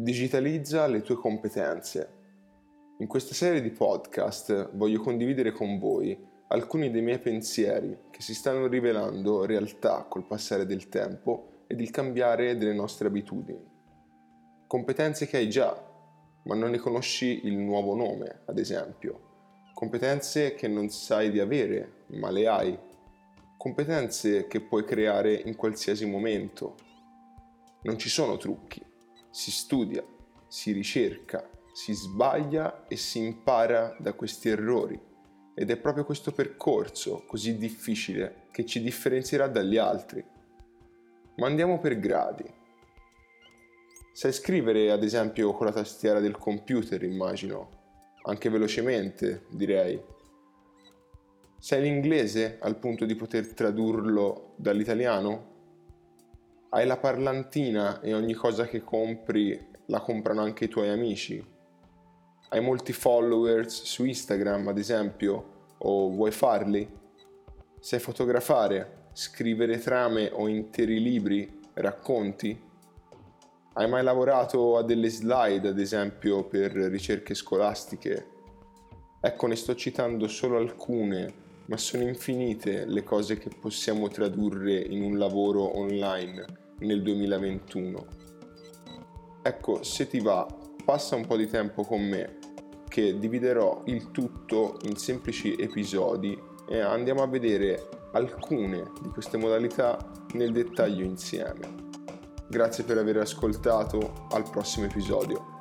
Digitalizza le tue competenze. In questa serie di podcast voglio condividere con voi alcuni dei miei pensieri che si stanno rivelando realtà col passare del tempo ed il cambiare delle nostre abitudini. Competenze che hai già, ma non ne conosci il nuovo nome, ad esempio. Competenze che non sai di avere, ma le hai. Competenze che puoi creare in qualsiasi momento. Non ci sono trucchi, si studia, si ricerca, si sbaglia e si impara da questi errori. Ed è proprio questo percorso così difficile che ci differenzierà dagli altri. Ma andiamo per gradi. Sai scrivere ad esempio con la tastiera del computer, immagino, anche velocemente, direi. Sai l'inglese al punto di poter tradurlo dall'italiano? Hai la parlantina e ogni cosa che compri la comprano anche i tuoi amici? Hai molti followers su Instagram, ad esempio, o vuoi farli? Sai fotografare, scrivere trame o interi libri, racconti? Hai mai lavorato a delle slide, ad esempio, per ricerche scolastiche? Ecco, ne sto citando solo alcune, ma sono infinite le cose che possiamo tradurre in un lavoro online nel 2021. Ecco, se ti va, passa un po' di tempo con me che dividerò il tutto in semplici episodi e andiamo a vedere alcune di queste modalità nel dettaglio insieme. Grazie per aver ascoltato, al prossimo episodio.